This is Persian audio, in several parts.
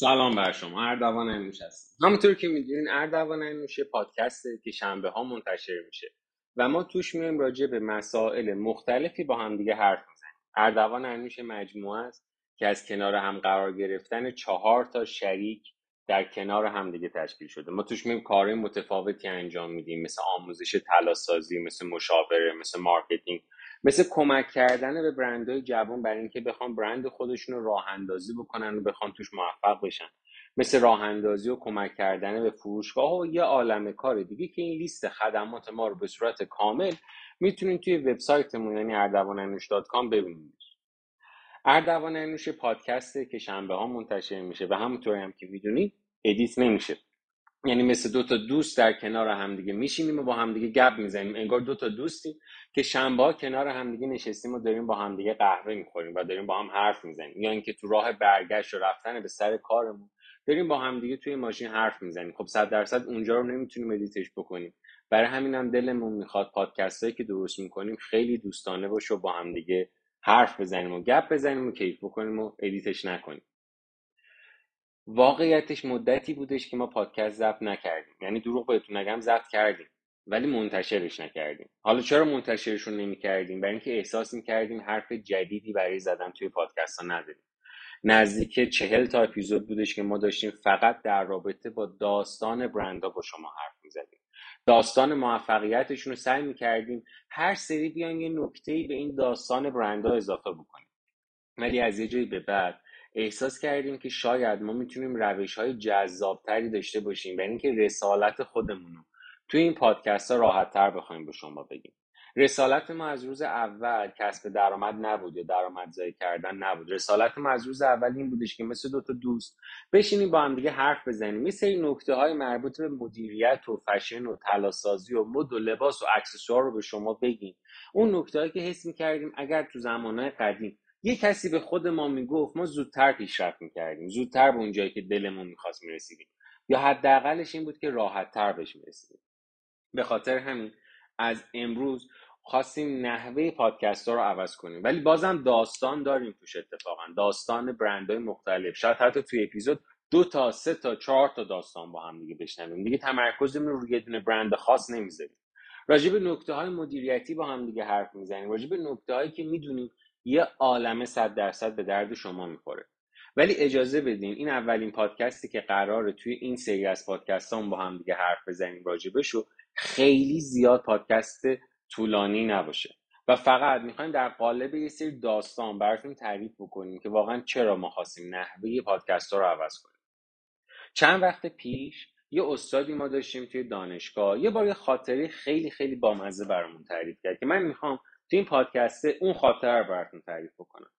سلام بر شما اردوان انوش هستم همونطور که می‌دونین اردوان انوش پادکسته که شنبه ها منتشر میشه و ما توش میایم راجع به مسائل مختلفی با همدیگه حرف می‌زنیم. اردوان انوش مجموعه است که از کنار هم قرار گرفتن چهار تا شریک در کنار همدیگه تشکیل شده. ما توش میایم کارهای متفاوتی انجام میدیم مثل آموزش طلاسازی مثل مشاوره مثل marketing. مثل کمک کردن به برندهای جوان برای اینکه بخوان برند خودشون رو راه اندازی بکنن و بخوان توش موفق بشن. مثل راه اندازی و کمک کردن به فروشگاه و یه عالم کار دیگه که این لیست خدمات ما رو به صورت کامل می‌تونید توی وبسایتمون یعنی اردوان انوش dot com ببینید. اردوان انوش پادکسته که شنبه ها منتشر میشه و همونطوری هم که می‌دونید edit نمیشه. یعنی مثل دو تا دوست در کنار همدیگه میشینیم و با همدیگه گپ می‌زنیم. انگار دو تا دوستیم که شنبه ها کنار همدیگه نشستیم و داریم با همدیگه قهوه می‌خوریم و داریم با هم حرف می‌زنیم. یا اینکه تو راه برگشت و رفتن به سر کارمون داریم با همدیگه توی ماشین حرف می‌زنیم. خب صد درصد اونجا رو نمی‌تونیم edit ش بکنیم. برای همین هم دلمون می‌خواد پادکست هایی که درست می‌کنیم خیلی دوستانه باشه و با همدیگه حرف بزنیم و گپ بزنیم و کیف بکنیم و edit ش نکنیم. واقعیتش مدتی بودش که ما پادکست ضبط نکردیم. یعنی دروغ بهتون نگم ضبط کردیم. ولی منتشرش نکردیم. حالا چرا منتشرشون نمی‌کردیم؟ برای اینکه احساس می‌کردیم حرف جدیدی برای زدن توی پادکست ها نداریم. نزدیک چهل تا اپیزود بودش که ما داشتیم فقط در رابطه با داستان برندها با شما حرف می‌زدیم. داستان موفقیتشون رو سعی می‌کردیم هر سری بیایم یه نکته به این داستان برندها اضافه بکنیم. ولی از یه جایی به بعد احساس کردیم که شاید ما می‌تونیم روش های جذابتری داشته باشیم برای اینکه رسالت خودمون رو توی این پادکست ها راحت تر بخوایم به شما بگیم. رسالت ما از روز اول کسب درآمد نبود یا درآمدزایی کردن نبود. رسالت ما از روز اول این بودش که مثل دو تا دوست بشینیم با هم دیگه حرف بزنیم. یه سری نکته های مربوط به مدیریت و فشن و تلاسازی و مد و لباس و اکسسوار رو به شما بگیم. اون نکته که حس می‌کردیم اگر تو زمانهای قدیم یه کسی به خود ما می‌گفت ما زودتر پیشرفت می‌کردیم زودتر به اونجایی که دلمون می‌خواست می‌رسیدیم. یا حداقلش این بود که راحتتر بهش می‌رسیدیم. به خاطر همین از امروز خواستیم نحوه پادکست رو عوض کنیم. ولی بازم داستان داریم توش اتفاقا. داستان برندهای مختلف. شاید حتی توی اپیزود دو تا سه تا چهار تا داستان با هم دیگه بشنویم. دیگه تمرکزمون رو روی دونه برند خاص نمی‌ذاریم. راجع به نکته های مدیریتی با هم دیگه حرف می‌زنیم. راجع به نکته هایی که می‌دونیم یه عالمه صد درصد به درد شما می‌خوره. ولی اجازه بدین این اولین پادکستی که قراره توی این سری از پادکست هم با هم دیگه حرف بزنیم راجبش و خیلی زیاد پادکست طولانی نباشه. و فقط می‌خوایم در قالب یه سری داستان براتون تعریف بکنیم که واقعا چرا ما خواستیم نحوه پادکست ها رو عوض کنیم. چند وقت پیش یه استادی ما داشتیم توی دانشگاه یه بار یه خاطره خیلی خیلی بامزه برامون تعریف کرد که من می‌خوام تو این پادکسته اون خاطره رو براتون تعریف بکنم.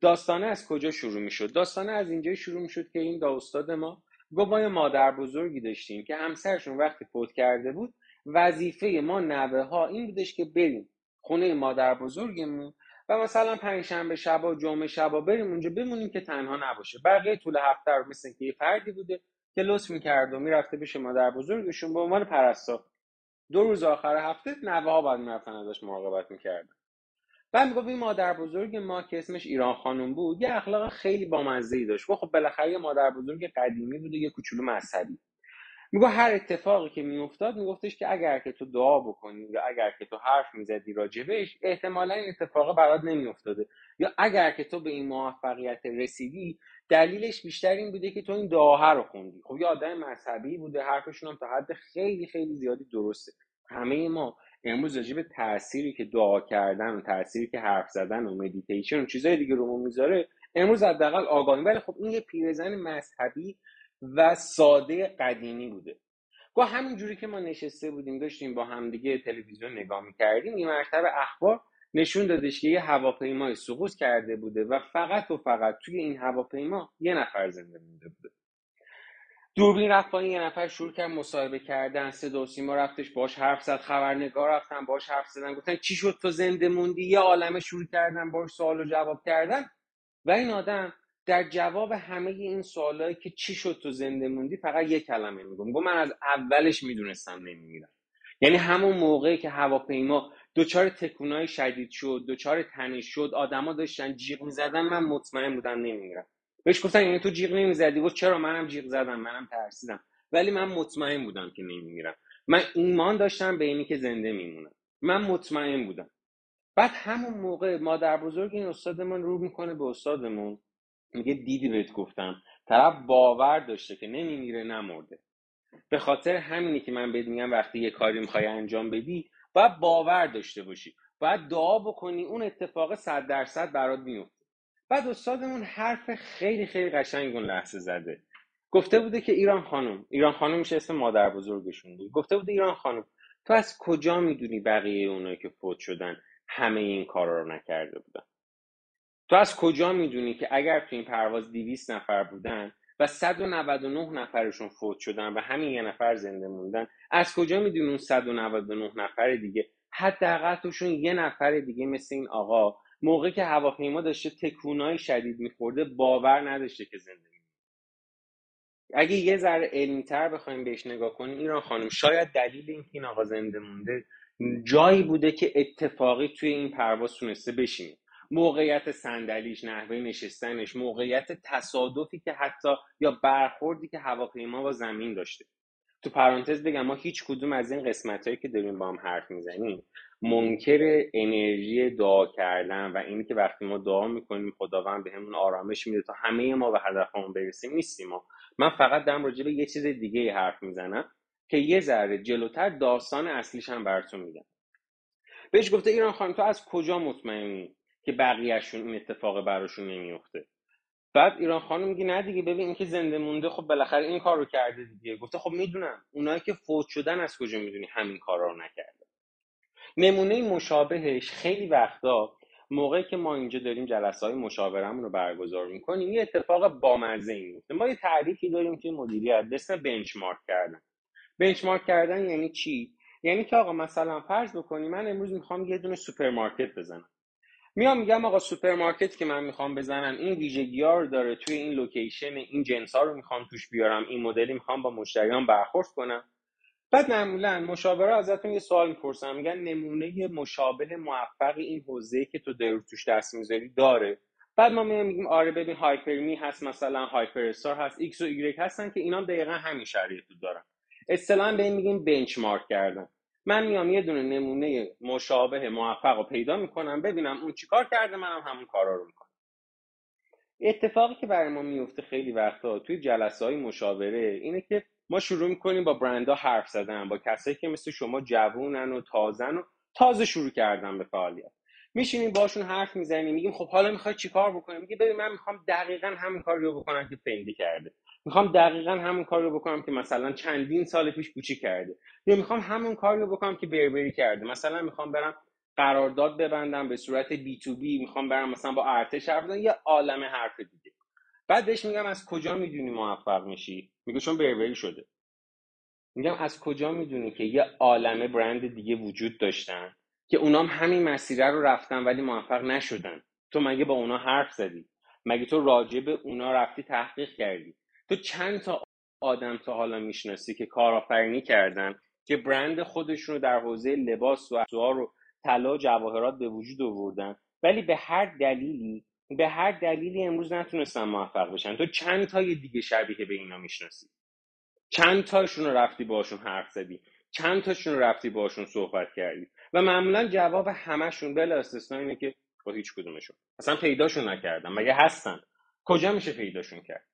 داستانه از کجا شروع می‌شد؟ داستانه از اینجا شروع می‌شد که این دا استاد ما گفت ما مادر بزرگی داشتیم که همسرشون وقتی فوت کرده بود وظیفه ما نوه ها این بودش که بریم خونه مادر بزرگمون و مثلا پنجشنبه شبا جمعه شبا بریم اونجا بمونیم که تنها نباشه. بقیه طول هفته رو مثل که یه فردی بوده که لطف می‌کرد و می‌رفته پیش مادر بزرگشون به عنوان پرستار. دو روز آخر هفته نوه ها باید می‌رفتن ازش مراقبت می‌کردن. بعد می‌گفت این مادر بزرگ ما که اسمش ایران خانم بود یه اخلاق خیلی بامزه ای داشت خب بالاخره یه مادر بزرگ قدیمی بود و یه کوچولو مذهبی. میگه هر اتفاقی که میافتاد میگفتش که اگر که تو دعا بکنی یا اگر که تو حرف می‌زدی راجبش احتمالا این اتفاق برات نمیافتاده. یا اگر که تو به این موفقیت رسیدی دلیلش بیشتر این بوده که تو این دعا رو خوندی. خب یه آدم مذهبی بوده حرفشون هم تا حد خیلی خیلی زیادی درسته. همه ما امروز راجع به تأثیری که دعا کردن و تأثیری که حرف زدن و مدیتیشن و چیزای دیگه رو می‌ذاره امروز حداقل آگاهی ولی خب این یه پیرزن مذهبی و ساده قدیمی بوده. گاه همین جوری که ما نشسته بودیم داشتیم با همدیگه تلویزیون نگاه می‌کردیم این مرتبه اخبار نشون دادش که یه هواپیمای سقوط کرده بوده و فقط و فقط توی این هواپیما یه نفر زنده مونده بوده. دوربین رفت با یه نفر شروع کرد مصاحبه کردن صدا و سیما رفتش باش حرف زد خبرنگار رفتن باش حرف زدن گفتن چی شد تو زنده موندی؟ یه عالمه شروع کردن باش سوال و جواب کردن. و این آدم در جواب همه این سوالایی که چی شد تو زنده موندی فقط یه کلمه میگم گفت من از اولش می‌دونستم نمیمیرم. یعنی همون موقعی که هواپیما دچار تکونای شدید شد دچار تنش شد آدما داشتن جیغ می‌زدن من مطمئن بودم نمیمیرم. بهش گفتن یعنی تو جیغ نمی‌زدی؟ گفت چرا منم جیغ زدم؟ منم ترسیدم. ولی من مطمئن بودم که نمیمیرم. من ایمان داشتم به اینی که زنده میمونم. من مطمئن بودم. بعد همون موقع مادر بزرگ این استادمون رو می‌کنه به استادمون. میگه دیدی بهت گفتم. طرف باور داشته که نمیمیره نمرده. به خاطر همینی که من بهت میگم وقتی یه کاری می‌خوای انجام بدی باید باور داشته باشی. باید دعا بکنی اون اتفاق صد درصد برات میفته. بعد استادمون حرف خیلی خیلی قشنگ اون لحظه زده. گفته بوده که ایران خانم. ایران خانم میشه اسم مادر بزرگشون بود گفته بوده ایران خانم. تو از کجا می‌دونی بقیه اونایی که فوت شدن همه این کارا رو نکرده بودن؟ تو از کجا می‌دونی که اگر تو این پرواز 200 نفر بودن و 199 نفرشون فوت شدن و همین یه نفر زنده موندن از کجا می‌دونی اون 199 نفر دیگه؟ حداقل توشون یه نفر دیگه مثل این آقا موقع که هواپیما داشته تکونای شدید میخورده باور نداشته که زنده اگه یه ذره علمیتر بخوایم بهش نگاه کنیم ایران خانم شاید دلیل اینکه این آقا زنده مونده جایی بوده که اتفاقی توی این پرواز تونسته بشینه. موقعیت صندلیش نحوه نشستنش موقعیت تصادفی که حتی یا برخوردی که هواپیما با زمین داشته. تو پرانتز بگم ما هیچ کدوم از این قسمت هایی که داریم با هم حرف می‌زنیم منکر انرژی دعا کردن و اینی که وقتی ما دعا می‌کنیم خداوند بهمون آرامش میده تا همه ما به هدفمون برسیم نیستیم ما. من فقط دارم راجع به یه چیز دیگه حرف می‌زنم که یه ذره جلوتر داستان اصلیش هم براتون میگم. بهش گفته ایران خانم تو از کجا مطمئنی؟ که بقیهشون این اتفاق براشون نمیفته بعد ایران خانم میگه نه دیگه ببین اینکه زنده مونده خب بالاخره این کار رو کرده دیگه. گفته خب می‌دونم. اونایی که فوت شدن از کجا می‌دونی همین کار رو نکرده. نمونه مشابهش خیلی وقتا موقعی که ما اینجا داریم جلسه های مشاورمون رو برگزار می‌کنیم یه اتفاق بامزه این میفته ما یه تعریفی داریم که مدیریت به اسم بنچمارک کردن. benchmark کردن یعنی چی؟ یعنی که آقا مثلا فرض بکنی من امروز می‌خوام یه دونه سوپرمارکت بزنم. میام میگم آقا سوپرمارکت که من می‌خوام بزنم این ویژگی رو داره توی این location این جنس ها رو می‌خوام توش بیارم این مدلی می‌خوام با مشتریان برخورد کنم. بعد معمولا مشاوره ازتون یه سوال می‌پرسم میگن نمونه مشابه موفق این حوزه که تو در توش دست می‌ذاری داره. بعد ما میگیم آره ببین هایپرمی هست مثلا هایپر استار هست ایکس و ایگرگ هستن که اینا دقیقا همین شرایط رو دارن. اصطلاحا به این میگیم بنچمارک کردن. من میام یه دونه نمونه مشابه موفق رو پیدا می‌کنم ببینم اون چیکار کرده منم هم همون کارا رو می‌کنم. اتفاقی که برای ما میفته خیلی وقتا توی جلسه های مشاوره اینه که ما شروع می‌کنیم با برندها حرف زدن با کسایی که مثل شما جوونن و تازن و تازه شروع کردن به فعالیت. میشینیم باشون حرف می‌زنیم میگیم خب حالا می‌خوای چیکار بکنیم؟ میگه ببین من می‌خوام دقیقا همین کار رو بکنم که فندی کرده. می‌خوام دقیقا همون کار رو بکنم که مثلا چندین سال پیش کوچی کرده. یا می‌خوام همون کار رو بکنم که بربری کرده. مثلا می‌خوام برم قرارداد ببندم به صورت بی تو بی می‌خوام برم مثلا با ارتش حرف بزنم. یه عالم حرف دیگه. بعد بهش میگم از کجا می‌دونی موفق میشی؟ میگه چون بربری شده. میگم از کجا می‌دونی که یه عالمه برند دیگه وجود داشتن که اونام همین مسیره رو رفتن ولی موفق نشدن. تو مگه با اونا حرف زدی؟ مگه تو راجع به اونا رفتی تحقیق کردی؟ تو چند تا آدم تا حالا می‌شناسی که کارآفرینی کردن که برند خودشون رو در حوزه لباس و اکسسوار رو طلا و جواهرات به وجود آوردن ولی به هر دلیلی به هر دلیلی امروز نتونستن موفق بشن. تو چند تای دیگه شبیه به اینا می‌شناسی؟ چند تاشون رو رفتی باشون حرف زدی؟ چند تاشون رو رفتی باشون صحبت کردی؟ و معمولا جواب همشون بلا استثنا اینه که با هیچ کدومشون. اصلا پیداشون نکردم مگه هستن؟ کجا میشه پیداشون کرد؟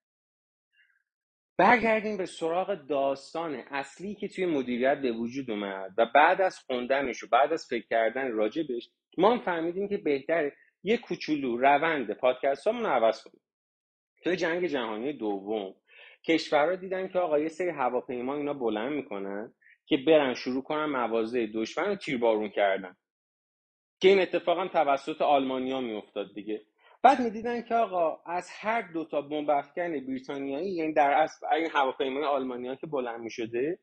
برگردیم به سراغ داستان اصلی که توی مدیریت به وجود اومد و بعد از خوندنش و بعد از فکر کردن راجبش ما هم فهمیدیم که بهتره یه کوچولو روند پادکست رو عوض کنیم. توی جنگ جهانی دوم کشورها دیدن که آقا یه سری هواپیما اینا بلند می‌کنن که برن شروع کنن مواضع دشمن رو تیربارون کردن. که این اتفاق هم توسط آلمانیا میافتاد دیگه. بعد می‌دیدن که آقا از هر دو تا بمب افکن بریتانیایی یعنی در اصل این هواپیمای آلمانیا که بلند می‌شده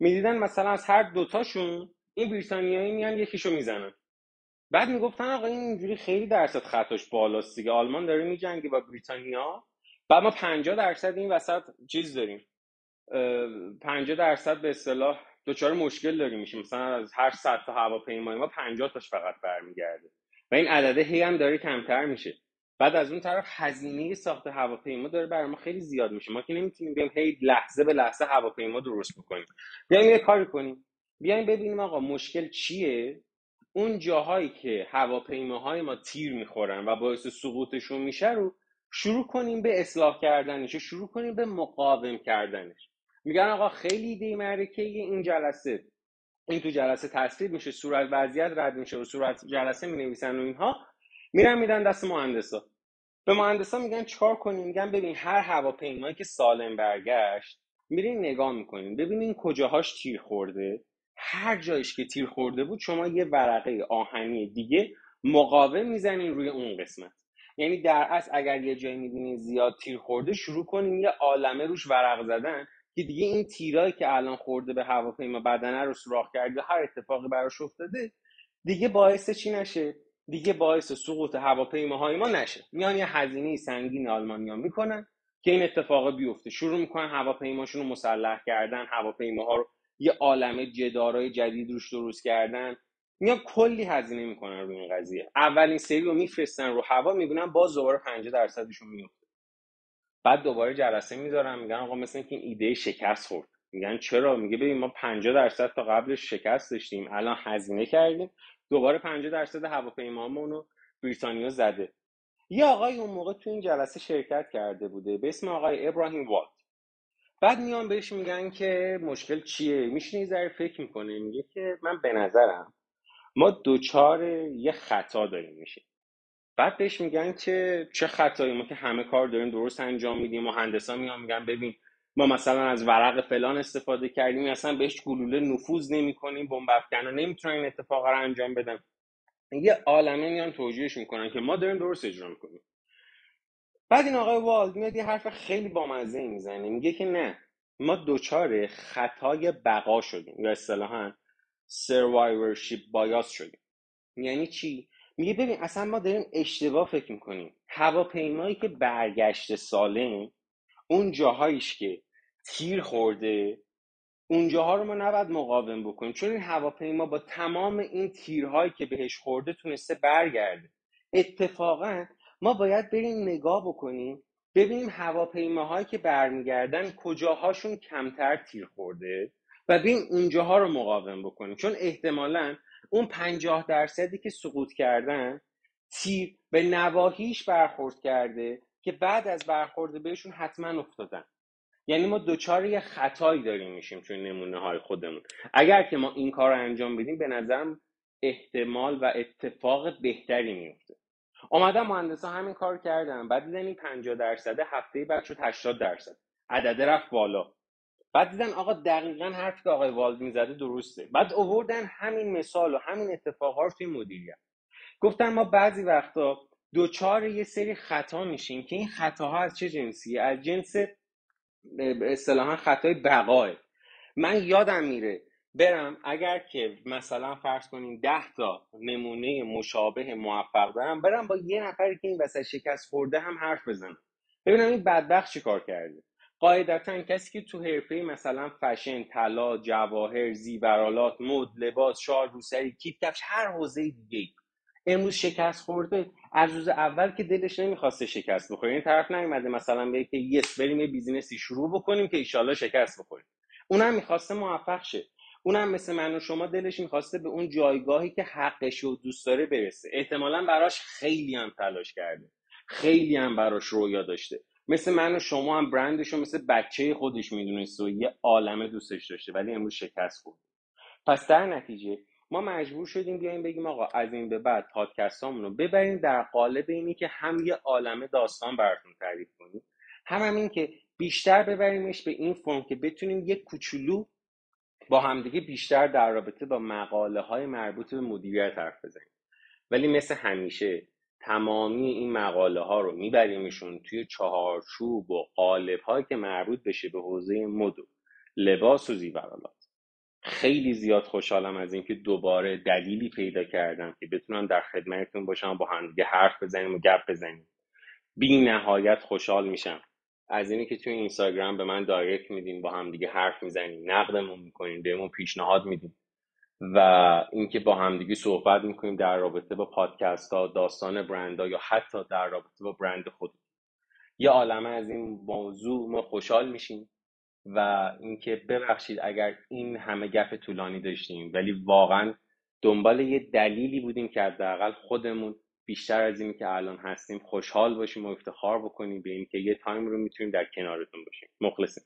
می‌دیدن مثلا از هر دوتاشون این بریتانیایی میان یکیشو می‌زنن. بعد می‌گفتن آقا این اینجوری خیلی درصد خطاش بالاست دیگه آلمان داره میجنگه با بریتانیا. بعد ما 50 درصد این وسط چیز داریم. 50 درصد به اصطلاح دچار مشکل داریم. میشیم مثلا از هر 100 تا هواپیمای ما 50 تاش فقط برمیگرده. و این عدده هی هم داره کمتر میشه. بعد از اون طرف هزینه ساخت هواپیما داره برای ما خیلی زیاد میشه. ما که نمی‌تونیم بیایم هی لحظه به لحظه هواپیما درست بکنیم. بیایم یه کاری کنیم. بیایم ببینیم آقا مشکل چیه؟ اون جاهایی که هواپیماهای ما تیر می‌خورن و باعث سقوطشون میشه رو شروع کنیم به اصلاح کردنش شروع کنیم به مقاوم کردنش. میگن آقا خیلی ایده معرکه این جلسه. این تو جلسه تصویر میشه صورت وضعیت رد میشه و صورت جلسه می نویسن و اینها. میرن میدن دست مهندسا. به مهندسا میگن چیکار کنیم؟ میگن ببین هر هواپیمایی که سالم برگشت میرین نگاه می‌کنین. ببینین کجاهاش تیر خورده. هر جایش که تیر خورده بود شما یه ورقه آهنی دیگه مقاوم می‌زنین روی اون قسمت. یعنی در اصل اگر یه جایی می‌بینین زیاد تیر خورده شروع کنین یه عالمه روش ورق زدن که دیگه این تیرایی که الان خورده به هواپیما بدنه رو سوراخ کرده هر اتفاقی براش افتاده دیگه باعث چی نشه؟ دیگه باعث سقوط هواپیماهای ما نشه. میان یه هزینه سنگین آلمانیا می‌کنن که این اتفاق بیفته. شروع می‌کنن هواپیماشون رو مسلح کردن هواپیماها رو یه عالمه جدارای جدید روش درست کردن. میان کلی هزینه می‌کنن روی این قضیه. اولین سری رو میفرستن رو هوا می‌بینن باز دوباره 50 درصدشون میفته بعد دوباره جلسه می‌ذارن میگن آقا مثل که این ایده شکست خورد. میگن چرا؟ میگه ببین ما 50 درصد تا قبلش شکست داشتیم الان هزینه کردیم. دوباره 50 درصد هواپیمامون رو بریتانیا زده. یه آقای اون موقع تو این جلسه شرکت کرده بوده به اسم آقای ابراهیم والد بعد میان بهش میگن که مشکل چیه؟ میشینی ذره فکر می‌کنه میگه که من به نظرم ما دوچار یه خطا داریم میشیم. بعد بهش میگن که چه خطایی؟ ما که همه کار داریم درست انجام میدیم مهندسا میان میگن ببین ما مثلا از ورق فلان استفاده کردیم اصلا بهش گلوله نفوذ نمی‌کنیم بمب افکنا نمی‌تونن این اتفاق رو انجام بدن. یه عالمه میان توجیهش می‌کنن که ما داریم درست اجرا می‌کنیم. بعد این آقای والد میاد یه حرف خیلی بامزه می‌زنه میگه که نه ما دوچار خطای بقا شدیم یا اصطلاحا سروایورشیپ بایاس شدیم. یعنی چی؟ میگه ببین اصلا ما داریم اشتباه فکر می‌کنیم. هواپیمایی که برگشت سالم اون جاهایش که تیر خورده. اونجاها رو ما نباید مقاوم بکنیم. چون این هواپیما با تمام این تیرهایی که بهش خورده تونسته برگرده. اتفاقا ما باید بریم نگاه بکنیم ببینیم هواپیماهایی که برمیگردن کجاهاشون کمتر تیر خورده و ببینیم اونجاها رو مقاوم بکنیم. چون احتمالا اون پنجاه درصدی که سقوط کردن تیر به نواهیش برخورد کرده که بعد از برخورد بهشون حتما افتادن. یعنی ما دوچار یه خطایی داریم میشیم چون نمونه های خودمون. اگر که ما این کار رو انجام بدیم به نظرم احتمال و اتفاق بهتری میفته آمدن مهندسا همین کار کردن بعد دیدن این 50 درصده هفته بعد شد 80 درصد. عدده رفت بالا. بعد دیدن آقا دقیقا حرفی که آقای والد می‌زده درسته. بعد اووردن همین مثال و همین اتفاقا رو توی مدیریت. گفتن ما بعضی وقتا دوچار یه سری خطا میشیم که این خطاها از چه جنسیه؟ از جنس اصطلاحا خطای بقاه من یادم میره برم اگر که مثلا فرض کنیم ده تا نمونه مشابه موفق دارم برم با یه نفری که این وسط شکست خورده هم حرف بزنم. ببینم این بدبخت چی کار کرده. قاعدتا کسی که تو حرفه مثلا فشن طلا جواهر زیورالات مد لباس شال روسری کیف کفش هر حوزه دیگه امروز شکست خورده. از روز اول که دلش نمی‌خواسته شکست بخوره. این طرف نیومده مثلا بگه که یس بریم یه بیزینسی شروع بکنیم که ایشالله شکست بخوریم اونم می‌خواسته موفق شه. اونم مثل من و شما دلش می‌خواسته به اون جایگاهی که حقش و دوست داره برسه. احتمالا براش خیلی هم تلاش کرده. خیلی هم براش رویا داشته. مثل من و شما هم برندش رو مثل بچه خودش می‌دونست و یه عالمه دوستش داشته ولی امروز شکست خورد پس در نتیجه ما مجبور شدیم بیایم بگیم آقا از این به بعد پادکستامون رو ببریم در قالب اینی که هم یه عالمه داستان براتون تعریف کنیم. هم, هم این که بیشتر ببریمش به این فرم که بتونیم یک کوچولو با همدیگه بیشتر در رابطه با مقاله های مربوط به مدیریت حرف بزنیم. ولی مثل همیشه تمامی این مقاله ها رو میبریمشون توی چهارچوب و قالب هایی که مربوط بشه به حوزه مد و لباس و زیورالات خیلی زیاد خوشحالم از اینکه دوباره دلیلی پیدا کردم که بتونم در خدمتتون باشم با همدیگه حرف بزنیم و گپ بزنیم. بی نهایت خوشحال میشم. از اینی که توی اینستاگرام به من دایرکت میدین با هم دیگه حرف می‌زنیم نقدمون می‌کنیم بهمون پیشنهاد میدیم و اینکه با همدیگه صحبت می‌کنیم در رابطه با پادکست ها داستان برند ها یا حتی در رابطه با برند خود یه عالمه از این موضوع ما خوشحال میشیم. و اینکه ببخشید اگر این همه گپ طولانی داشتیم ولی واقعا دنبال یه دلیلی بودیم که حداقل خودمون بیشتر از اینی که الان هستیم خوشحال باشیم و افتخار بکنیم به اینکه یه تایم رو می‌تونیم در کنارتون باشیم. مخلصیم.